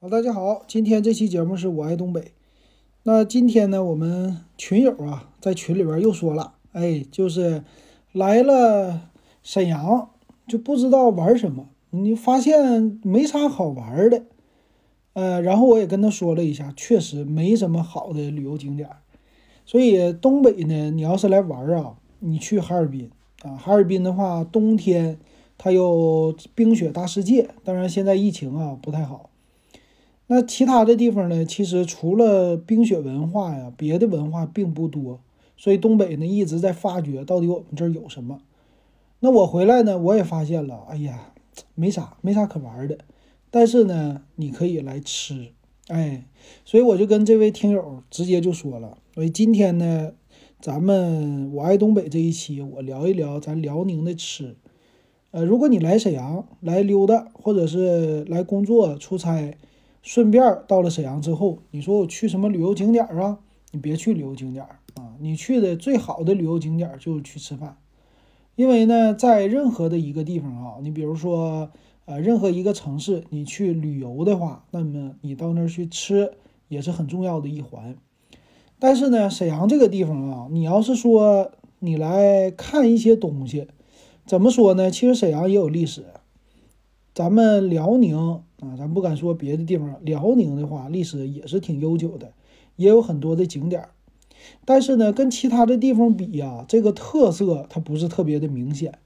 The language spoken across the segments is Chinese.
好，大家好，今天这期节目是我爱东北。那今天呢，我们群友啊，在群里边又说了，哎，就是来了沈阳，就不知道玩什么，你发现没啥好玩的。呃，然后我也跟他说了一下，确实没什么好的旅游景点。所以东北呢，你要是来玩啊，你去哈尔滨啊，哈尔滨的话，冬天它有冰雪大世界，当然现在疫情啊不太好。那其他的地方呢？其实除了冰雪文化呀，别的文化并不多。所以东北呢一直在发掘到底我们这儿有什么。那我回来呢，我也发现了，哎呀，没啥，没啥可玩的。但是呢，你可以来吃，哎，所以我就跟这位听友直接就说了，所以今天呢，咱们我爱东北这一期，我聊一聊咱辽宁的吃。呃，如果你来沈阳来溜达，或者是来工作出差。顺便到了沈阳之后，你说我去什么旅游景点啊？你别去旅游景点啊，你去的最好的旅游景点就是去吃饭。因为呢，在任何的一个地方啊，你比如说呃，任何一个城市，你去旅游的话，那么你到那儿去吃也是很重要的一环。但是呢，沈阳这个地方啊，你要是说你来看一些东西，怎么说呢？其实沈阳也有历史，咱们辽宁。啊，咱不敢说别的地方，辽宁的话历史也是挺悠久的，也有很多的景点儿。但是呢，跟其他的地方比呀，这个特色它不是特别的明显。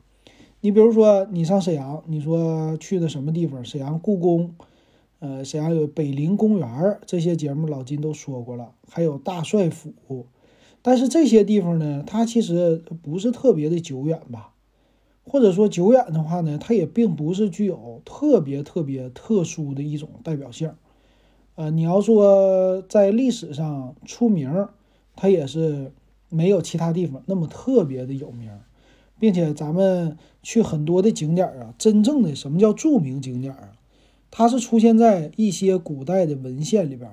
你比如说，你上沈阳，你说去的什么地方？沈阳故宫，呃，沈阳有北陵公园这些节目老金都说过了，还有大帅府。但是这些地方呢，它其实不是特别的久远吧。或者说久远的话呢，它也并不是具有特别特别特殊的一种代表性。呃，你要说在历史上出名，它也是没有其他地方那么特别的有名，并且咱们去很多的景点啊，真正的什么叫著名景点啊？它是出现在一些古代的文献里边，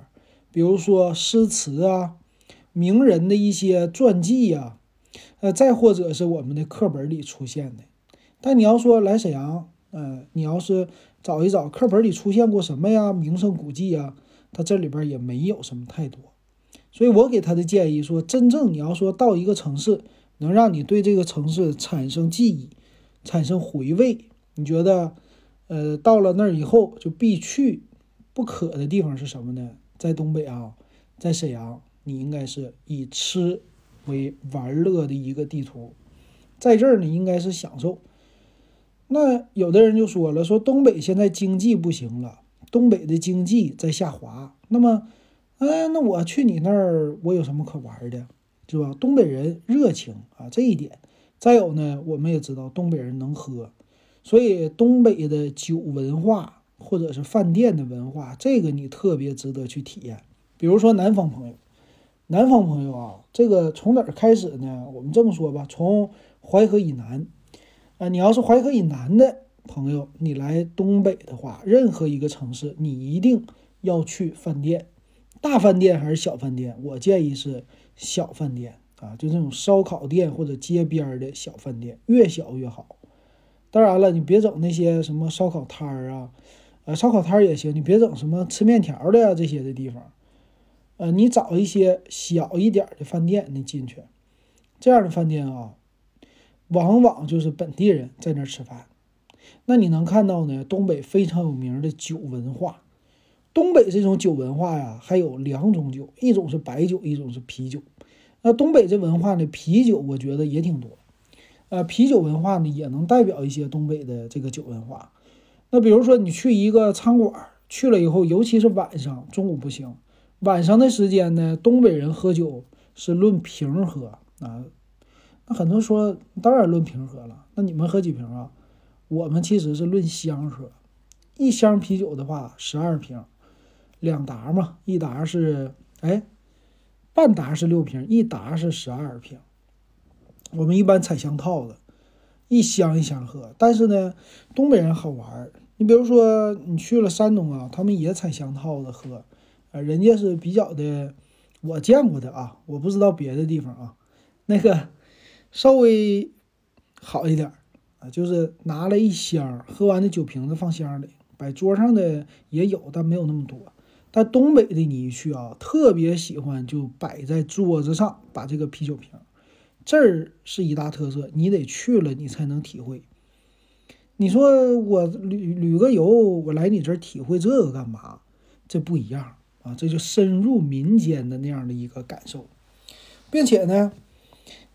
比如说诗词啊，名人的一些传记呀，呃，再或者是我们的课本里出现的。但你要说来沈阳，呃，你要是找一找课本里出现过什么呀，名胜古迹呀，它这里边也没有什么太多。所以我给他的建议说，真正你要说到一个城市，能让你对这个城市产生记忆、产生回味，你觉得，呃，到了那儿以后就必去不可的地方是什么呢？在东北啊，在沈阳，你应该是以吃为玩乐的一个地图，在这儿呢，应该是享受。那有的人就说了，说东北现在经济不行了，东北的经济在下滑。那么，哎，那我去你那儿，我有什么可玩的，是吧？东北人热情啊，这一点。再有呢，我们也知道东北人能喝，所以东北的酒文化或者是饭店的文化，这个你特别值得去体验。比如说南方朋友，南方朋友啊，这个从哪儿开始呢？我们这么说吧，从淮河以南。啊，你要是淮河以南的朋友，你来东北的话，任何一个城市，你一定要去饭店，大饭店还是小饭店？我建议是小饭店啊，就这种烧烤店或者街边的小饭店，越小越好。当然了，你别整那些什么烧烤摊儿啊，呃，烧烤摊儿也行，你别整什么吃面条的呀这些的地方。呃，你找一些小一点的饭店，你进去，这样的饭店啊。往往就是本地人在那儿吃饭，那你能看到呢？东北非常有名的酒文化，东北这种酒文化呀，还有两种酒，一种是白酒，一种是啤酒。那东北这文化呢，啤酒我觉得也挺多，呃，啤酒文化呢也能代表一些东北的这个酒文化。那比如说你去一个餐馆，去了以后，尤其是晚上，中午不行，晚上的时间呢，东北人喝酒是论瓶喝啊。那很多说，当然论瓶喝了。那你们喝几瓶啊？我们其实是论箱喝，一箱啤酒的话，十二瓶，两打嘛，一打是哎，半打是六瓶，一打是十二瓶。我们一般采箱套子，一箱一箱喝。但是呢，东北人好玩你比如说你去了山东啊，他们也采箱套子喝，呃，人家是比较的，我见过的啊，我不知道别的地方啊，那个。稍微好一点啊，就是拿了一箱喝完的酒瓶子放箱里，摆桌上的也有，但没有那么多。但东北的你一去啊，特别喜欢就摆在桌子上，把这个啤酒瓶，这儿是一大特色，你得去了你才能体会。你说我旅旅个游，我来你这儿体会这个干嘛？这不一样啊，这就深入民间的那样的一个感受，并且呢，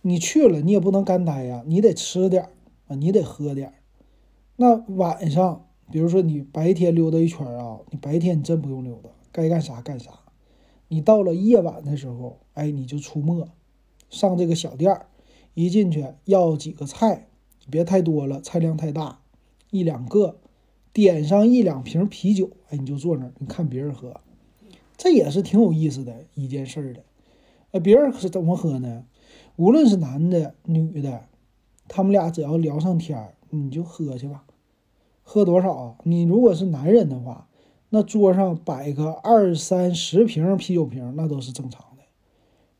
你去了你也不能干待呀，你得吃点啊，你得喝点。那晚上，比如说你白天溜达一圈啊，你白天你真不用溜达。该干啥干啥，你到了夜晚的时候，哎，你就出没，上这个小店儿，一进去要几个菜，别太多了，菜量太大，一两个，点上一两瓶啤酒，哎，你就坐那儿，你看别人喝，这也是挺有意思的一件事儿的。呃，别人是怎么喝呢？无论是男的女的，他们俩只要聊上天儿，你就喝去吧，喝多少？你如果是男人的话。那桌上摆个二三十瓶啤酒瓶，那都是正常的。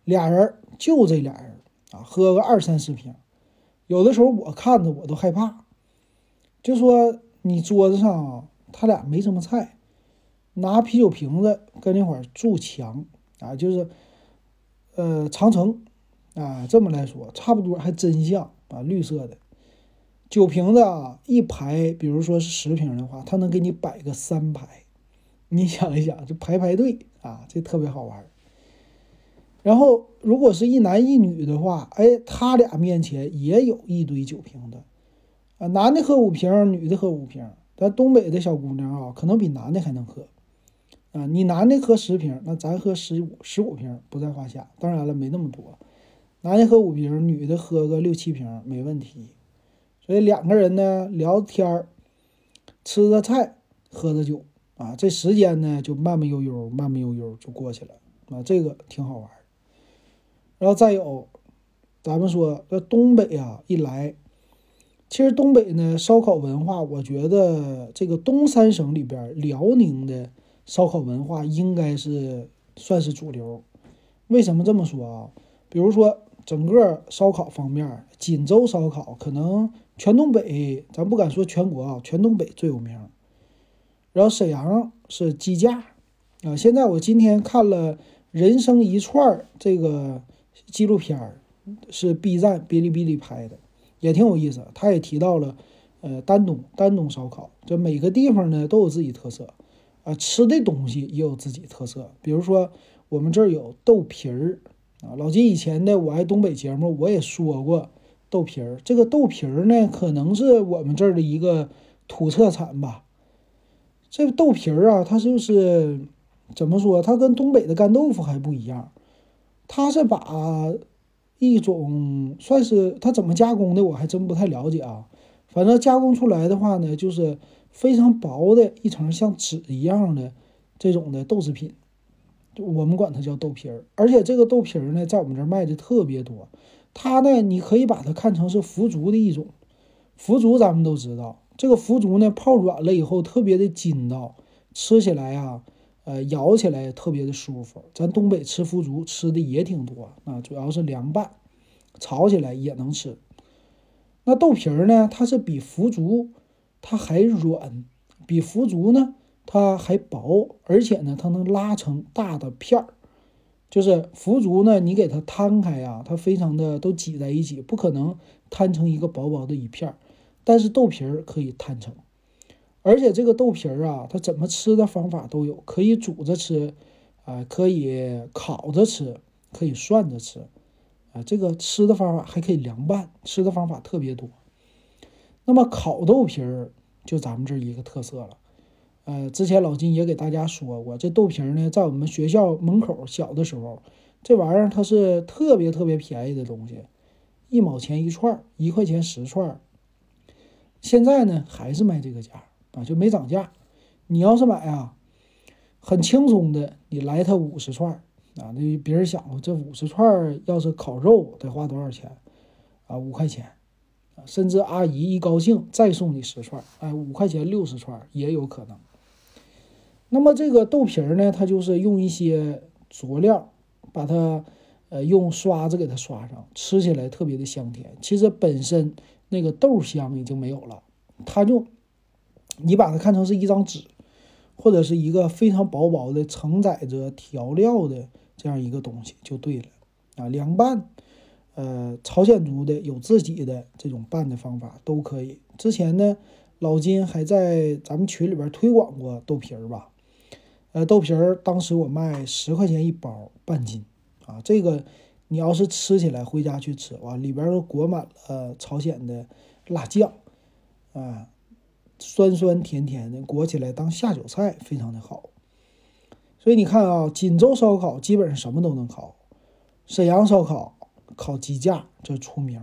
俩人就这俩人啊，喝个二三十瓶，有的时候我看着我都害怕。就说你桌子上啊，他俩没什么菜，拿啤酒瓶子跟那会儿筑墙啊，就是呃长城啊，这么来说差不多，还真像啊，绿色的酒瓶子啊，一排，比如说是十瓶的话，他能给你摆个三排。你想一想，就排排队啊，这特别好玩。然后，如果是一男一女的话，哎，他俩面前也有一堆酒瓶子啊，男的喝五瓶，女的喝五瓶。咱东北的小姑娘啊，可能比男的还能喝啊。你男的喝十瓶，那咱喝十五十五瓶不在话下。当然了，没那么多，男的喝五瓶，女的喝个六七瓶没问题。所以两个人呢，聊天儿，吃着菜，喝着酒。啊，这时间呢就慢慢悠悠、慢慢悠悠就过去了啊，这个挺好玩。然后再有，咱们说这东北啊，一来，其实东北呢烧烤文化，我觉得这个东三省里边，辽宁的烧烤文化应该是算是主流。为什么这么说啊？比如说整个烧烤方面，锦州烧烤可能全东北，咱不敢说全国啊，全东北最有名。然后沈阳是鸡架，啊，现在我今天看了《人生一串》这个纪录片儿，是 B 站、哔哩哔哩拍的，也挺有意思。他也提到了，呃，丹东丹东烧烤，就每个地方呢都有自己特色，啊，吃的东西也有自己特色。比如说我们这儿有豆皮儿，啊，老金以前的《我爱东北》节目我也说过豆皮儿，这个豆皮儿呢可能是我们这儿的一个土特产吧。这个豆皮儿啊，它就是怎么说？它跟东北的干豆腐还不一样，它是把一种算是它怎么加工的，我还真不太了解啊。反正加工出来的话呢，就是非常薄的一层像纸一样的这种的豆制品，我们管它叫豆皮儿。而且这个豆皮儿呢，在我们这儿卖的特别多。它呢，你可以把它看成是腐竹的一种，腐竹咱们都知道。这个腐竹呢，泡软了以后特别的筋道，吃起来呀，呃，咬起来特别的舒服。咱东北吃腐竹吃的也挺多啊，主要是凉拌，炒起来也能吃。那豆皮儿呢，它是比腐竹它还软，比腐竹呢它还薄，而且呢它能拉成大的片儿。就是腐竹呢，你给它摊开呀，它非常的都挤在一起，不可能摊成一个薄薄的一片儿。但是豆皮儿可以摊成，而且这个豆皮儿啊，它怎么吃的方法都有，可以煮着吃，啊，可以烤着吃，可以涮着吃，啊，这个吃的方法还可以凉拌，吃的方法特别多。那么烤豆皮儿就咱们这一个特色了，呃，之前老金也给大家说过，这豆皮呢，在我们学校门口小的时候，这玩意儿它是特别特别便宜的东西，一毛钱一串，一块钱十串。现在呢还是卖这个价啊，就没涨价。你要是买啊，很轻松的，你来它五十串啊，那别人想过这五十串要是烤肉得花多少钱啊？五块钱，甚至阿姨一高兴再送你十串，哎，五块钱六十串也有可能。那么这个豆皮儿呢，它就是用一些佐料把它呃用刷子给它刷上，吃起来特别的香甜。其实本身。那个豆香已经没有了，它就你把它看成是一张纸，或者是一个非常薄薄的承载着调料的这样一个东西就对了啊。凉拌，呃，朝鲜族的有自己的这种拌的方法都可以。之前呢，老金还在咱们群里边推广过豆皮儿吧？呃，豆皮儿当时我卖十块钱一包，半斤啊。这个你要是吃起来，回家去吃哇，里边都裹满了朝鲜的辣酱啊。酸酸甜甜的，裹起来当下酒菜非常的好。所以你看啊，锦州烧烤基本上什么都能烤，沈阳烧烤烤鸡架这出名，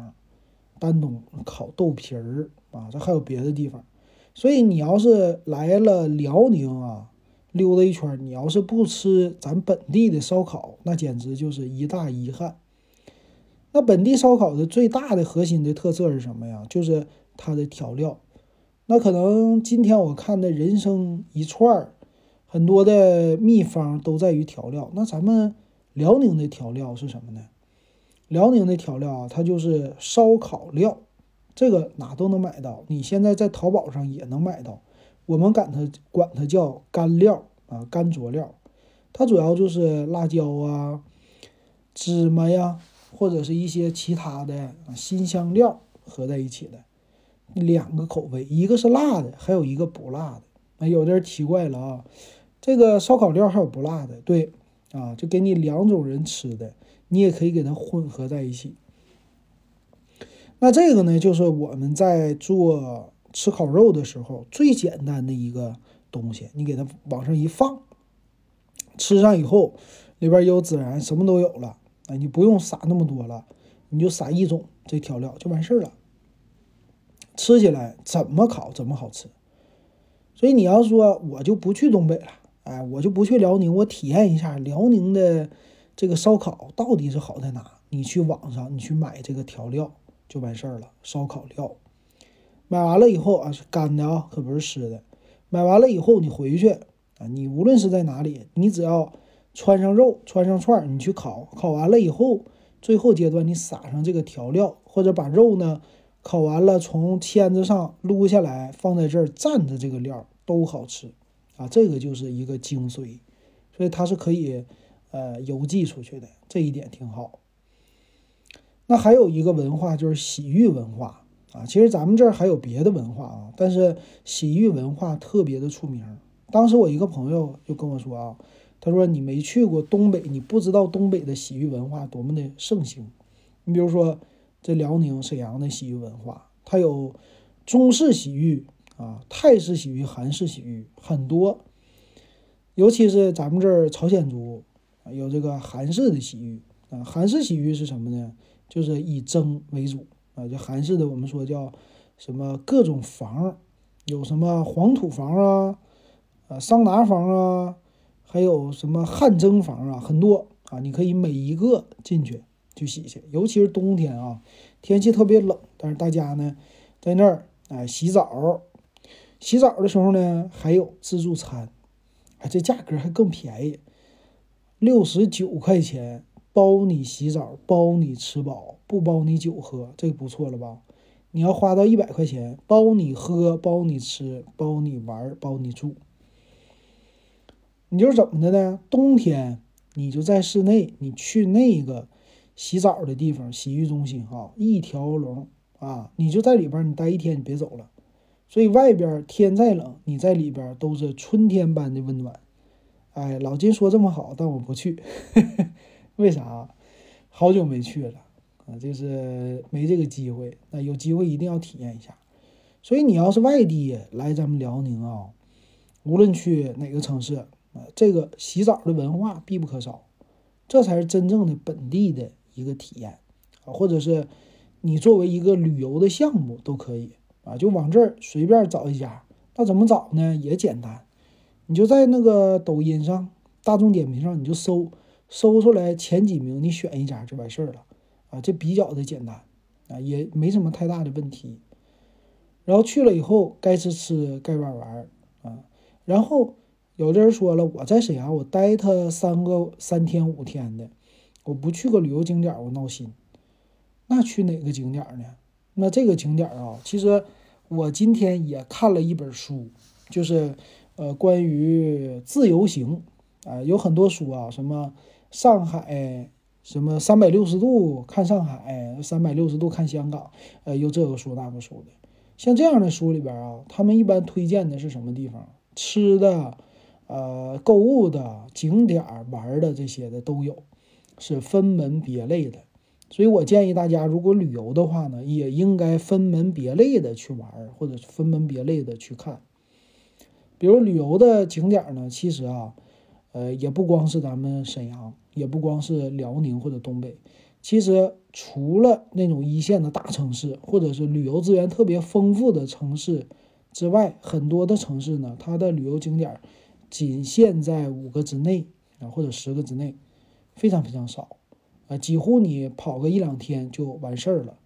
丹东烤豆皮儿啊，这还有别的地方。所以你要是来了辽宁啊，溜达一圈，你要是不吃咱本地的烧烤，那简直就是一大遗憾。那本地烧烤的最大的核心的特色是什么呀？就是它的调料。那可能今天我看的人生一串，很多的秘方都在于调料。那咱们辽宁的调料是什么呢？辽宁的调料啊，它就是烧烤料，这个哪都能买到。你现在在淘宝上也能买到。我们管它管它叫干料啊，干佐料。它主要就是辣椒啊、芝麻呀，或者是一些其他的辛香料合在一起的。两个口味，一个是辣的，还有一个不辣的。哎，有的人奇怪了啊，这个烧烤料还有不辣的？对，啊，就给你两种人吃的，你也可以给它混合在一起。那这个呢，就是我们在做吃烤肉的时候最简单的一个东西，你给它往上一放，吃上以后里边有孜然，什么都有了。哎，你不用撒那么多了，你就撒一种这调料就完事儿了。吃起来怎么烤怎么好吃，所以你要说我就不去东北了，哎，我就不去辽宁，我体验一下辽宁的这个烧烤到底是好在哪？你去网上你去买这个调料就完事儿了，烧烤料，买完了以后啊是干的啊，可不是湿的。买完了以后你回去啊，你无论是在哪里，你只要穿上肉穿上串儿，你去烤，烤完了以后，最后阶段你撒上这个调料，或者把肉呢。烤完了，从签子上撸下来，放在这儿蘸着这个料都好吃啊！这个就是一个精髓，所以它是可以呃邮寄出去的，这一点挺好。那还有一个文化就是洗浴文化啊，其实咱们这儿还有别的文化啊，但是洗浴文化特别的出名。当时我一个朋友就跟我说啊，他说你没去过东北，你不知道东北的洗浴文化多么的盛行。你比如说。这辽宁沈阳的洗浴文化，它有中式洗浴啊、泰式洗浴、韩式洗浴很多，尤其是咱们这儿朝鲜族，有这个韩式的洗浴啊。韩式洗浴是什么呢？就是以蒸为主啊。就韩式的，我们说叫什么各种房，有什么黄土房啊、啊桑拿房啊，还有什么汗蒸房啊，很多啊。你可以每一个进去。去洗去，尤其是冬天啊，天气特别冷，但是大家呢，在那儿哎洗澡，洗澡的时候呢，还有自助餐，哎，这价格还更便宜，六十九块钱包你洗澡，包你吃饱，不包你酒喝，这个不错了吧？你要花到一百块钱，包你喝，包你吃，包你玩，包你住，你就是怎么的呢？冬天你就在室内，你去那个。洗澡的地方，洗浴中心哈，一条龙啊，你就在里边，你待一天，你别走了。所以外边天再冷，你在里边都是春天般的温暖。哎，老金说这么好，但我不去，为啥？好久没去了啊，就是没这个机会。那有机会一定要体验一下。所以你要是外地来咱们辽宁啊，无论去哪个城市啊，这个洗澡的文化必不可少，这才是真正的本地的。一个体验啊，或者是你作为一个旅游的项目都可以啊，就往这儿随便找一家。那怎么找呢？也简单，你就在那个抖音上、大众点评上，你就搜搜出来前几名，你选一家就完事儿了啊。这比较的简单啊，也没什么太大的问题。然后去了以后，该吃吃，该玩玩啊。然后有的人说了，我在沈阳，我待他三个三天五天的。我不去个旅游景点，我闹心。那去哪个景点呢？那这个景点啊，其实我今天也看了一本书，就是呃关于自由行啊，有很多书啊，什么上海什么三百六十度看上海，三百六十度看香港，呃，有这个说那个说的。像这样的书里边啊，他们一般推荐的是什么地方？吃的。呃，购物的景点玩的这些的都有，是分门别类的。所以我建议大家，如果旅游的话呢，也应该分门别类的去玩，或者分门别类的去看。比如旅游的景点呢，其实啊，呃，也不光是咱们沈阳，也不光是辽宁或者东北。其实除了那种一线的大城市，或者是旅游资源特别丰富的城市之外，很多的城市呢，它的旅游景点。仅限在五个之内啊，或者十个之内，非常非常少啊，几乎你跑个一两天就完事儿了。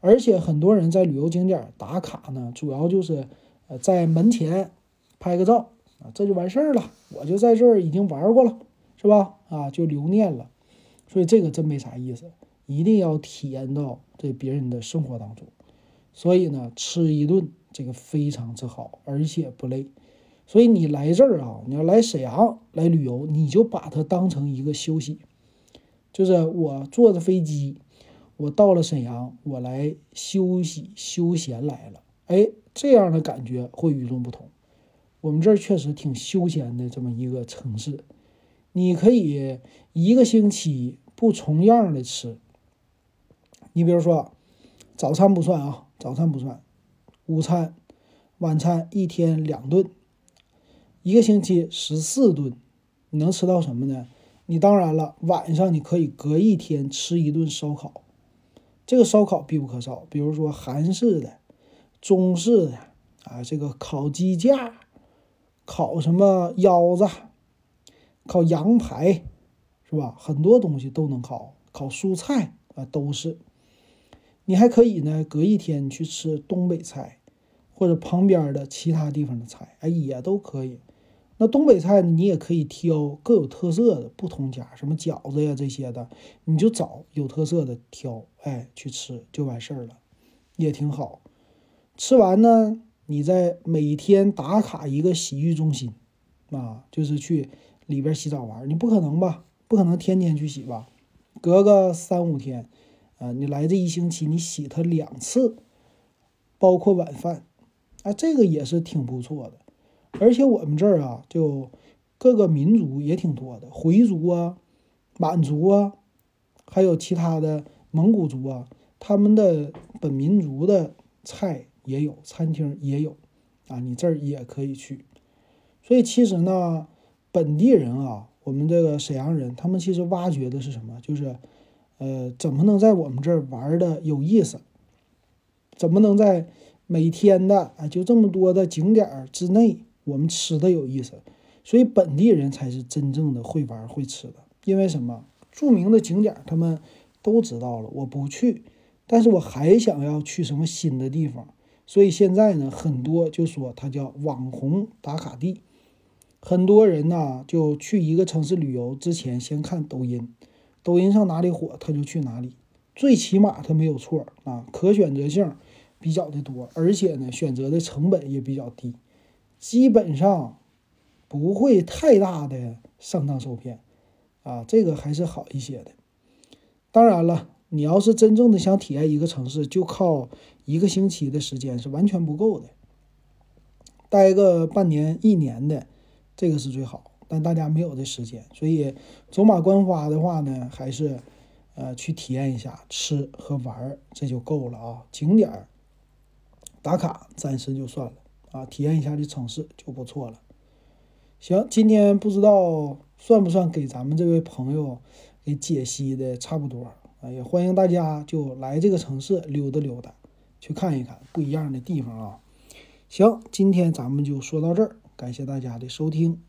而且很多人在旅游景点打卡呢，主要就是呃在门前拍个照啊，这就完事儿了。我就在这儿已经玩过了，是吧？啊，就留念了。所以这个真没啥意思，一定要体验到这别人的生活当中。所以呢，吃一顿这个非常之好，而且不累。所以你来这儿啊，你要来沈阳来旅游，你就把它当成一个休息，就是我坐着飞机，我到了沈阳，我来休息休闲来了，哎，这样的感觉会与众不同。我们这儿确实挺休闲的这么一个城市，你可以一个星期不重样的吃。你比如说，早餐不算啊，早餐不算，午餐、晚餐一天两顿。一个星期十四顿，你能吃到什么呢？你当然了，晚上你可以隔一天吃一顿烧烤，这个烧烤必不可少。比如说韩式的、中式的啊，这个烤鸡架、烤什么腰子、烤羊排，是吧？很多东西都能烤，烤蔬菜啊都是。你还可以呢，隔一天去吃东北菜，或者旁边的其他地方的菜，哎，也都可以。那东北菜呢？你也可以挑各有特色的不同家，什么饺子呀这些的，你就找有特色的挑，哎，去吃就完事儿了，也挺好。吃完呢，你在每天打卡一个洗浴中心，啊，就是去里边洗澡玩。你不可能吧？不可能天天去洗吧？隔个三五天，啊，你来这一星期，你洗它两次，包括晚饭，啊，这个也是挺不错的。而且我们这儿啊，就各个民族也挺多的，回族啊、满族啊，还有其他的蒙古族啊，他们的本民族的菜也有，餐厅也有，啊，你这儿也可以去。所以其实呢，本地人啊，我们这个沈阳人，他们其实挖掘的是什么？就是，呃，怎么能在我们这儿玩的有意思？怎么能在每天的啊，就这么多的景点之内？我们吃的有意思，所以本地人才是真正的会玩会吃的。因为什么？著名的景点他们都知道了，我不去，但是我还想要去什么新的地方。所以现在呢，很多就说它叫网红打卡地。很多人呢就去一个城市旅游之前，先看抖音，抖音上哪里火他就去哪里，最起码他没有错啊，可选择性比较的多，而且呢选择的成本也比较低。基本上不会太大的上当受骗啊，这个还是好一些的。当然了，你要是真正的想体验一个城市，就靠一个星期的时间是完全不够的。待个半年、一年的，这个是最好。但大家没有这时间，所以走马观花的话呢，还是呃去体验一下吃和玩这就够了啊。景点打卡暂时就算了。啊，体验一下这城市就不错了。行，今天不知道算不算给咱们这位朋友给解析的差不多哎？也欢迎大家就来这个城市溜达溜达，去看一看不一样的地方啊。行，今天咱们就说到这儿，感谢大家的收听。